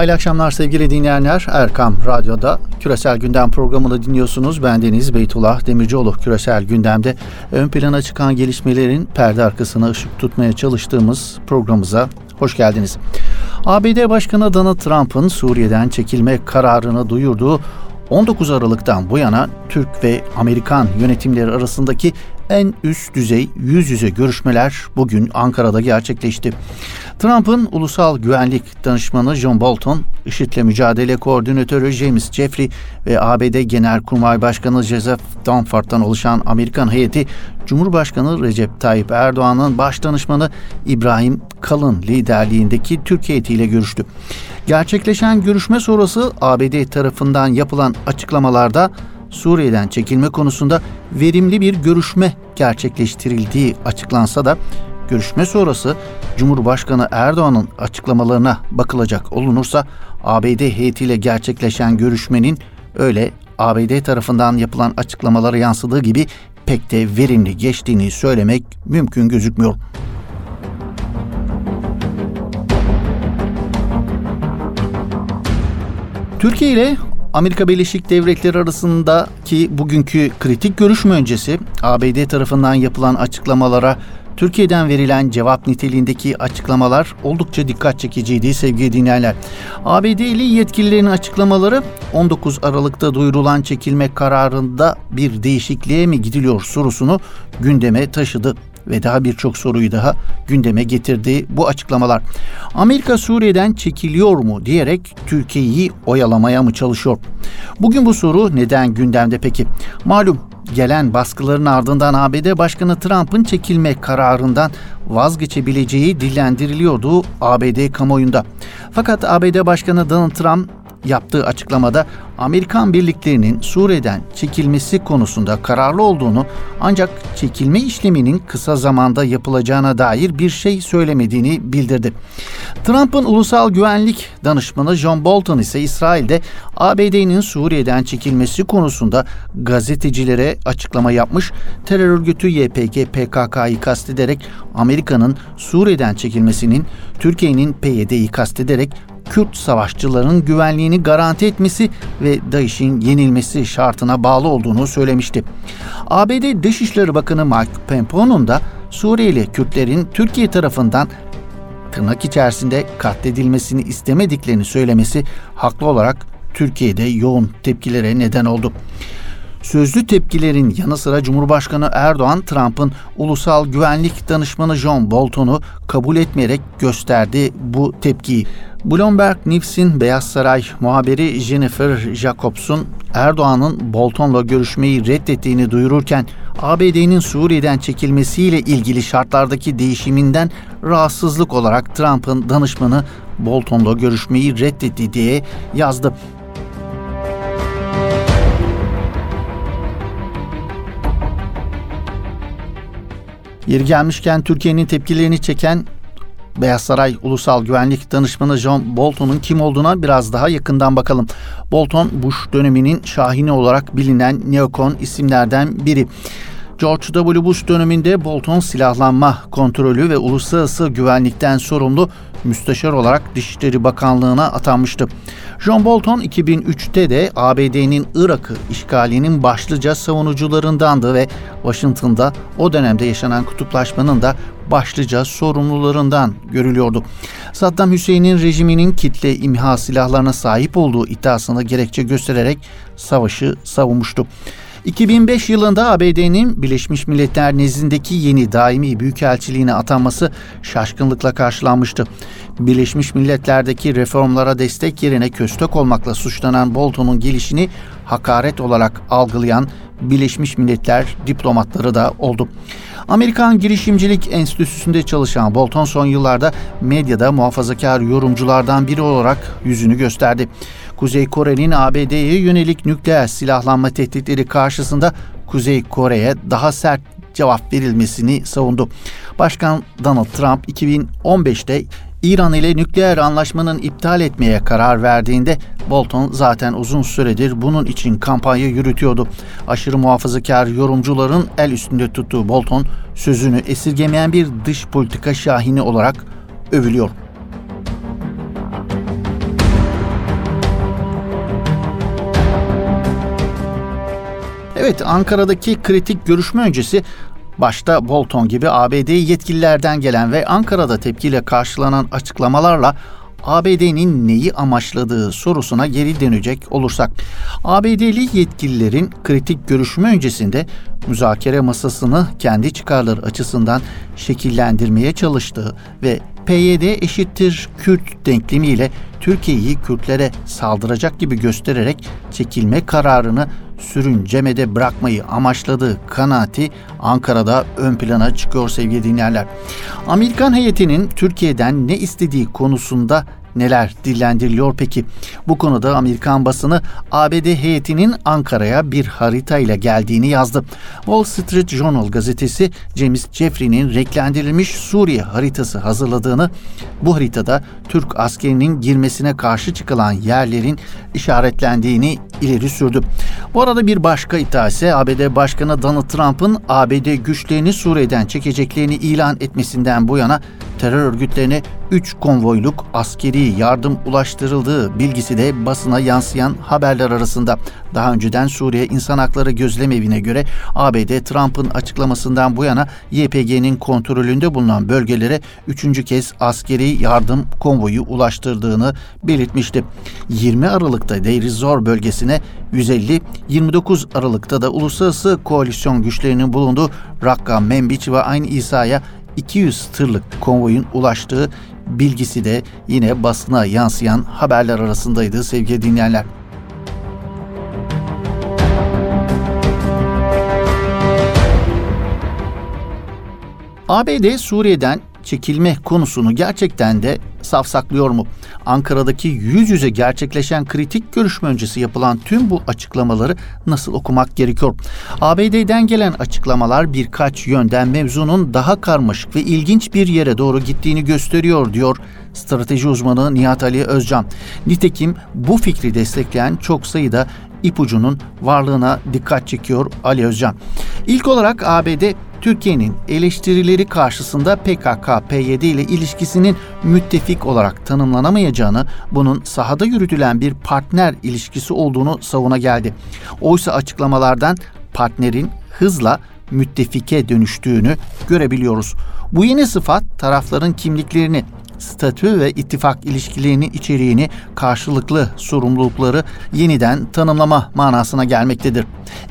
Hayırlı akşamlar sevgili dinleyenler. Erkam Radyo'da Küresel Gündem programını dinliyorsunuz. Ben Deniz Beytullah Demircioğlu. Küresel Gündem'de ön plana çıkan gelişmelerin perde arkasına ışık tutmaya çalıştığımız programımıza hoş geldiniz. ABD Başkanı Donald Trump'ın Suriye'den çekilme kararını duyurduğu 19 Aralık'tan bu yana Türk ve Amerikan yönetimleri arasındaki en üst düzey yüz yüze görüşmeler bugün Ankara'da gerçekleşti. Trump'ın ulusal güvenlik danışmanı John Bolton, IŞİD'le mücadele koordinatörü James Jeffrey ve ABD Genelkurmay Başkanı Joseph Dunford'dan oluşan Amerikan heyeti, Cumhurbaşkanı Recep Tayyip Erdoğan'ın baş danışmanı İbrahim Kalın liderliğindeki Türk heyetiyle görüştü. Gerçekleşen görüşme sonrası ABD tarafından yapılan açıklamalarda Suriye'den çekilme konusunda verimli bir görüşme gerçekleştirildiği açıklansa da görüşme sonrası Cumhurbaşkanı Erdoğan'ın açıklamalarına bakılacak olunursa ABD heyetiyle gerçekleşen görüşmenin öyle ABD tarafından yapılan açıklamalara yansıdığı gibi pek de verimli geçtiğini söylemek mümkün gözükmüyor. Türkiye ile Amerika Birleşik Devletleri arasındaki bugünkü kritik görüşme öncesi ABD tarafından yapılan açıklamalara Türkiye'den verilen cevap niteliğindeki açıklamalar oldukça dikkat çekiciydi sevgili dinleyenler. ABD'li yetkililerin açıklamaları 19 Aralık'ta duyurulan çekilme kararında bir değişikliğe mi gidiliyor sorusunu gündeme taşıdı ve daha birçok soruyu daha gündeme getirdi bu açıklamalar. Amerika Suriye'den çekiliyor mu diyerek Türkiye'yi oyalamaya mı çalışıyor? Bugün bu soru neden gündemde peki? Malum gelen baskıların ardından ABD Başkanı Trump'ın çekilme kararından vazgeçebileceği dillendiriliyordu ABD kamuoyunda. Fakat ABD Başkanı Donald Trump yaptığı açıklamada Amerikan birliklerinin Suriye'den çekilmesi konusunda kararlı olduğunu ancak çekilme işleminin kısa zamanda yapılacağına dair bir şey söylemediğini bildirdi. Trump'ın ulusal güvenlik danışmanı John Bolton ise İsrail'de ABD'nin Suriye'den çekilmesi konusunda gazetecilere açıklama yapmış, terör örgütü YPG PKK'yı kastederek Amerika'nın Suriye'den çekilmesinin Türkiye'nin PYD'yi kastederek Kürt savaşçıların güvenliğini garanti etmesi ve DAEŞ'in yenilmesi şartına bağlı olduğunu söylemişti. ABD Dışişleri Bakanı Mike Pompeo'nun da Suriyeli Kürtlerin Türkiye tarafından tırnak içerisinde katledilmesini istemediklerini söylemesi haklı olarak Türkiye'de yoğun tepkilere neden oldu. Sözlü tepkilerin yanı sıra Cumhurbaşkanı Erdoğan, Trump'ın ulusal güvenlik danışmanı John Bolton'u kabul etmeyerek gösterdi bu tepkiyi. Bloomberg News'in Beyaz Saray muhabiri Jennifer Jacobs'un Erdoğan'ın Bolton'la görüşmeyi reddettiğini duyururken ABD'nin Suriye'den çekilmesiyle ilgili şartlardaki değişiminden rahatsızlık olarak Trump'ın danışmanı Bolton'la görüşmeyi reddetti diye yazdı. Yeri gelmişken Türkiye'nin tepkilerini çeken Beyaz Saray Ulusal Güvenlik Danışmanı John Bolton'un kim olduğuna biraz daha yakından bakalım. Bolton, Bush döneminin şahini olarak bilinen neokon isimlerden biri. George W. Bush döneminde Bolton silahlanma kontrolü ve uluslararası güvenlikten sorumlu müsteşar olarak Dışişleri Bakanlığı'na atanmıştı. John Bolton 2003'te de ABD'nin Irak'ı işgalinin başlıca savunucularındandı ve Washington'da o dönemde yaşanan kutuplaşmanın da başlıca sorumlularından görülüyordu. Saddam Hüseyin'in rejiminin kitle imha silahlarına sahip olduğu iddiasını gerekçe göstererek savaşı savunmuştu. 2005 yılında ABD'nin Birleşmiş Milletler nezdindeki yeni daimi büyükelçiliğine atanması şaşkınlıkla karşılanmıştı. Birleşmiş Milletler'deki reformlara destek yerine köstek olmakla suçlanan Bolton'un gelişini hakaret olarak algılayan Birleşmiş Milletler diplomatları da oldu. Amerikan Girişimcilik Enstitüsü'nde çalışan Bolton son yıllarda medyada muhafazakar yorumculardan biri olarak yüzünü gösterdi. Kuzey Kore'nin ABD'ye yönelik nükleer silahlanma tehditleri karşısında Kuzey Kore'ye daha sert cevap verilmesini savundu. Başkan Donald Trump 2015'te İran ile nükleer anlaşmanın iptal etmeye karar verdiğinde Bolton zaten uzun süredir bunun için kampanya yürütüyordu. Aşırı muhafazakar yorumcuların el üstünde tuttuğu Bolton sözünü esirgemeyen bir dış politika şahini olarak övülüyor. Evet Ankara'daki kritik görüşme öncesi başta Bolton gibi ABD yetkililerden gelen ve Ankara'da tepkiyle karşılanan açıklamalarla ABD'nin neyi amaçladığı sorusuna geri dönecek olursak, ABD'li yetkililerin kritik görüşme öncesinde müzakere masasını kendi çıkarları açısından şekillendirmeye çalıştığı ve PYD eşittir Kürt denklemiyle Türkiye'yi Kürtlere saldıracak gibi göstererek çekilme kararını sürüncemede bırakmayı amaçladığı kanaati Ankara'da ön plana çıkıyor sevgili dinleyenler. Amerikan heyetinin Türkiye'den ne istediği konusunda neler dillendiriliyor peki? Bu konuda Amerikan basını ABD heyetinin Ankara'ya bir harita ile geldiğini yazdı. Wall Street Journal gazetesi James Jeffrey'nin renklendirilmiş Suriye haritası hazırladığını, bu haritada Türk askerinin girmesine karşı çıkılan yerlerin işaretlendiğini ileri sürdü. Bu arada bir başka iddia ise ABD Başkanı Donald Trump'ın ABD güçlerini Suriye'den çekeceklerini ilan etmesinden bu yana terör örgütlerine 3 konvoyluk askeri yardım ulaştırıldığı bilgisi de basına yansıyan haberler arasında. Daha önceden Suriye İnsan Hakları Gözlem Evi'ne göre ABD Trump'ın açıklamasından bu yana YPG'nin kontrolünde bulunan bölgelere üçüncü kez askeri yardım konvoyu ulaştırdığını belirtmişti. 20 Aralık'ta Deir Zor bölgesine 150, 29 Aralık'ta da uluslararası koalisyon güçlerinin bulunduğu Rakka, Membiç ve Ayn İsa'ya 200 tırlık konvoyun ulaştığı bilgisi de yine basına yansıyan haberler arasındaydı sevgili dinleyenler. ABD Suriye'den çekilme konusunu gerçekten de safsaklıyor mu? Ankara'daki yüz yüze gerçekleşen kritik görüşme öncesi yapılan tüm bu açıklamaları nasıl okumak gerekiyor? ABD'den gelen açıklamalar birkaç yönden mevzunun daha karmaşık ve ilginç bir yere doğru gittiğini gösteriyor diyor strateji uzmanı Nihat Ali Özcan. Nitekim bu fikri destekleyen çok sayıda ipucunun varlığına dikkat çekiyor Ali Özcan. İlk olarak ABD Türkiye'nin eleştirileri karşısında PKK-PYD ile ilişkisinin müttefik olarak tanımlanamayacağını, bunun sahada yürütülen bir partner ilişkisi olduğunu savuna geldi. Oysa açıklamalardan partnerin hızla müttefike dönüştüğünü görebiliyoruz. Bu yeni sıfat tarafların kimliklerini statü ve ittifak ilişkilerinin içeriğini, karşılıklı sorumlulukları yeniden tanımlama manasına gelmektedir.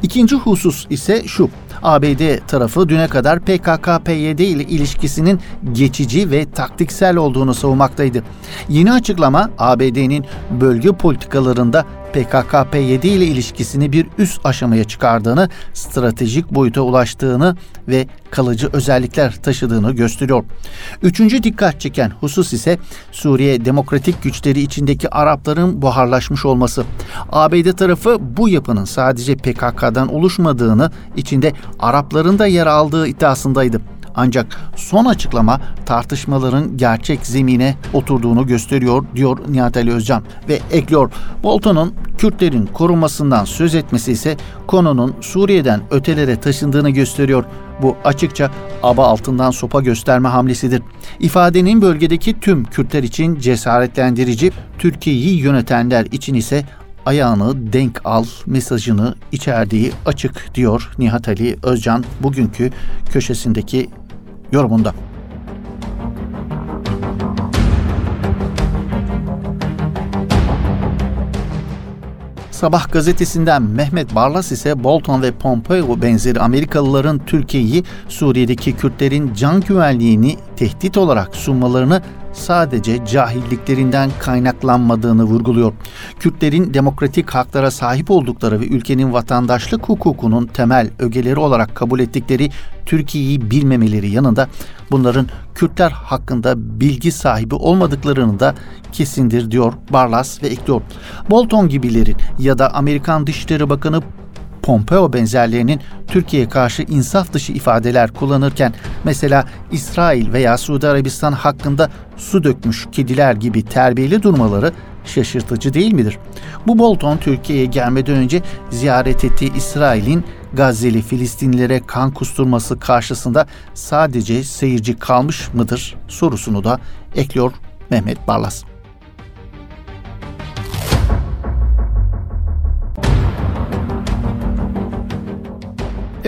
İkinci husus ise şu. ABD tarafı düne kadar PKK-PYD ile ilişkisinin geçici ve taktiksel olduğunu savunmaktaydı. Yeni açıklama ABD'nin bölge politikalarında PKK-PYD ile ilişkisini bir üst aşamaya çıkardığını, stratejik boyuta ulaştığını ve kalıcı özellikler taşıdığını gösteriyor. Üçüncü dikkat çeken husus ise Suriye demokratik güçleri içindeki Arapların buharlaşmış olması. ABD tarafı bu yapının sadece PKK'dan oluşmadığını, içinde Arapların da yer aldığı iddiasındaydı. Ancak son açıklama tartışmaların gerçek zemine oturduğunu gösteriyor diyor Nihat Ali Özcan ve ekliyor. Bolton'un Kürtlerin korunmasından söz etmesi ise konunun Suriye'den ötelere taşındığını gösteriyor. Bu açıkça aba altından sopa gösterme hamlesidir. İfadenin bölgedeki tüm Kürtler için cesaretlendirici, Türkiye'yi yönetenler için ise ayağını denk al mesajını içerdiği açık diyor Nihat Ali Özcan bugünkü köşesindeki yorumunda. Sabah gazetesinden Mehmet Barlas ise Bolton ve Pompeo benzeri Amerikalıların Türkiye'yi Suriye'deki Kürtlerin can güvenliğini tehdit olarak sunmalarını sadece cahilliklerinden kaynaklanmadığını vurguluyor. Kürtlerin demokratik haklara sahip oldukları ve ülkenin vatandaşlık hukukunun temel ögeleri olarak kabul ettikleri Türkiye'yi bilmemeleri yanında bunların Kürtler hakkında bilgi sahibi olmadıklarını da kesindir diyor Barlas ve ekliyor. Bolton gibilerin ya da Amerikan Dışişleri Bakanı Pompeo benzerlerinin Türkiye'ye karşı insaf dışı ifadeler kullanırken mesela İsrail veya Suudi Arabistan hakkında su dökmüş kediler gibi terbiyeli durmaları şaşırtıcı değil midir? Bu Bolton Türkiye'ye gelmeden önce ziyaret ettiği İsrail'in Gazze'li Filistinlilere kan kusturması karşısında sadece seyirci kalmış mıdır sorusunu da ekliyor Mehmet Barlas.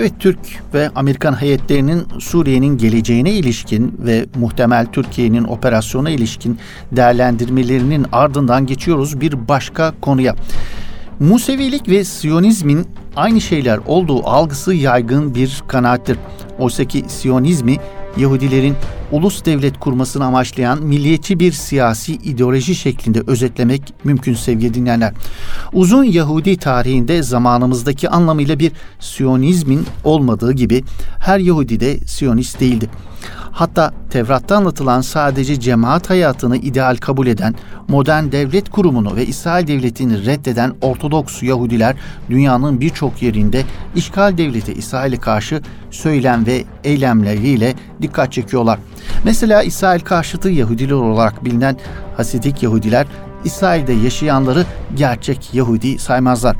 Evet Türk ve Amerikan heyetlerinin Suriye'nin geleceğine ilişkin ve muhtemel Türkiye'nin operasyona ilişkin değerlendirmelerinin ardından geçiyoruz bir başka konuya. Musevilik ve Siyonizmin aynı şeyler olduğu algısı yaygın bir kanaattir. Oysa ki Siyonizmi Yahudilerin ulus devlet kurmasını amaçlayan milliyetçi bir siyasi ideoloji şeklinde özetlemek mümkün sevgili dinleyenler. Uzun Yahudi tarihinde zamanımızdaki anlamıyla bir Siyonizmin olmadığı gibi her Yahudi de Siyonist değildi. Hatta Tevrat'ta anlatılan sadece cemaat hayatını ideal kabul eden, modern devlet kurumunu ve İsrail devletini reddeden Ortodoks Yahudiler dünyanın birçok yerinde işgal devleti İsrail'e karşı söylem ve eylemleriyle dikkat çekiyorlar. Mesela İsrail karşıtı Yahudiler olarak bilinen Hasidik Yahudiler İsrail'de yaşayanları gerçek Yahudi saymazlar.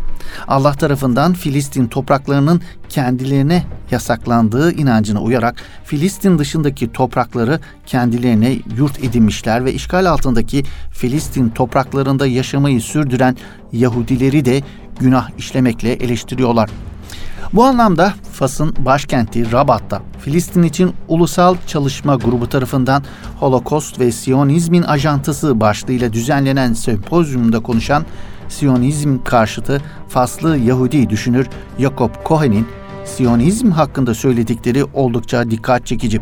Allah tarafından Filistin topraklarının kendilerine yasaklandığı inancına uyarak Filistin dışındaki toprakları kendilerine yurt edinmişler ve işgal altındaki Filistin topraklarında yaşamayı sürdüren Yahudileri de günah işlemekle eleştiriyorlar. Bu anlamda Fas'ın başkenti Rabat'ta Filistin için Ulusal Çalışma Grubu tarafından Holokost ve Siyonizmin ajantısı başlığıyla düzenlenen sempozyumda konuşan Siyonizm karşıtı Faslı Yahudi düşünür Jacob Cohen'in Siyonizm hakkında söyledikleri oldukça dikkat çekici.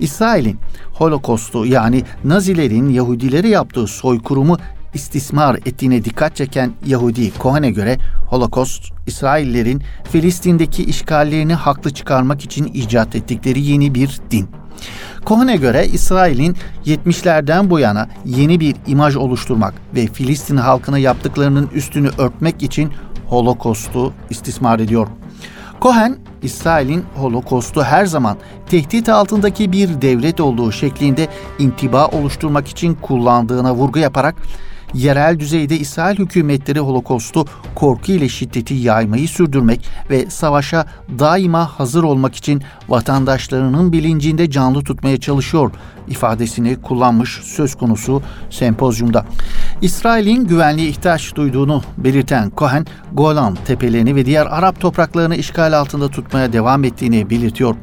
İsrail'in Holokostu yani Nazilerin Yahudilere yaptığı soykırımı istismar ettiğine dikkat çeken Yahudi Cohen'e göre Holokost, İsraillerin Filistin'deki işgallerini haklı çıkarmak için icat ettikleri yeni bir din. Cohen'e göre İsrail'in 70'lerden bu yana yeni bir imaj oluşturmak ve Filistin halkına yaptıklarının üstünü örtmek için Holokost'u istismar ediyor. Cohen, İsrail'in Holokostu her zaman tehdit altındaki bir devlet olduğu şeklinde intiba oluşturmak için kullandığına vurgu yaparak yerel düzeyde İsrail hükümetleri Holokostu korku ile şiddeti yaymayı sürdürmek ve savaşa daima hazır olmak için vatandaşlarının bilincinde canlı tutmaya çalışıyor ifadesini kullanmış söz konusu sempozyumda. İsrail'in güvenliğe ihtiyaç duyduğunu belirten Cohen, Golan tepelerini ve diğer Arap topraklarını işgal altında tutmaya devam ettiğini belirtiyor.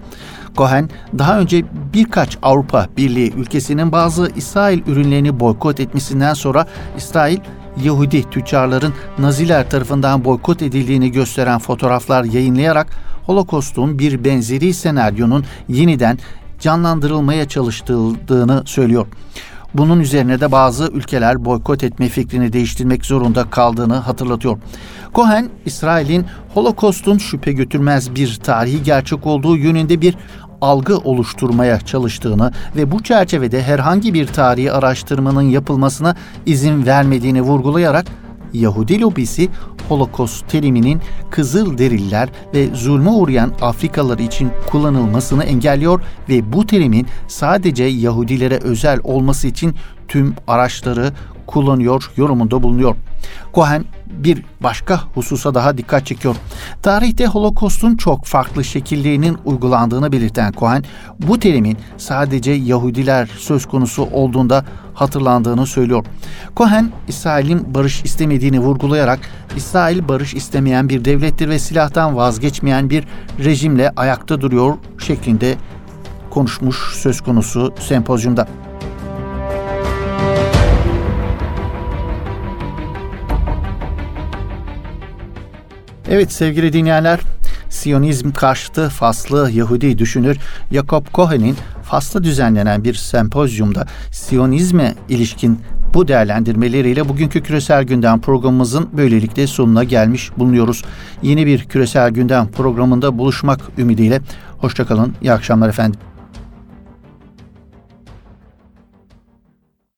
Cohen daha önce birkaç Avrupa Birliği ülkesinin bazı İsrail ürünlerini boykot etmesinden sonra İsrail Yahudi tüccarların Naziler tarafından boykot edildiğini gösteren fotoğraflar yayınlayarak Holokost'un bir benzeri senaryonun yeniden canlandırılmaya çalıştığını söylüyor. Bunun üzerine de bazı ülkeler boykot etme fikrini değiştirmek zorunda kaldığını hatırlatıyor. Cohen, İsrail'in Holokost'un şüphe götürmez bir tarihi gerçek olduğu yönünde bir algı oluşturmaya çalıştığını ve bu çerçevede herhangi bir tarihi araştırmanın yapılmasına izin vermediğini vurgulayarak Yahudi lobisi Holocaust teriminin Kızıl Deriller ve zulme uğrayan Afrikalılar için kullanılmasını engelliyor ve bu terimin sadece Yahudilere özel olması için tüm araçları kullanıyor yorumunda bulunuyor. Cohen bir başka hususa daha dikkat çekiyor. Tarihte Holokost'un çok farklı şekillerinin uygulandığını belirten Cohen, bu terimin sadece Yahudiler söz konusu olduğunda hatırlandığını söylüyor. Cohen, İsrail'in barış istemediğini vurgulayarak İsrail barış istemeyen bir devlettir ve silahtan vazgeçmeyen bir rejimle ayakta duruyor şeklinde konuşmuş söz konusu sempozyumda. Evet sevgili dinleyenler, Siyonizm karşıtı Faslı Yahudi düşünür Jacob Cohen'in Fas'ta düzenlenen bir sempozyumda Siyonizme ilişkin bu değerlendirmeleriyle bugünkü Küresel Gündem programımızın böylelikle sonuna gelmiş bulunuyoruz. Yeni bir Küresel Gündem programında buluşmak ümidiyle. Hoşçakalın, iyi akşamlar efendim.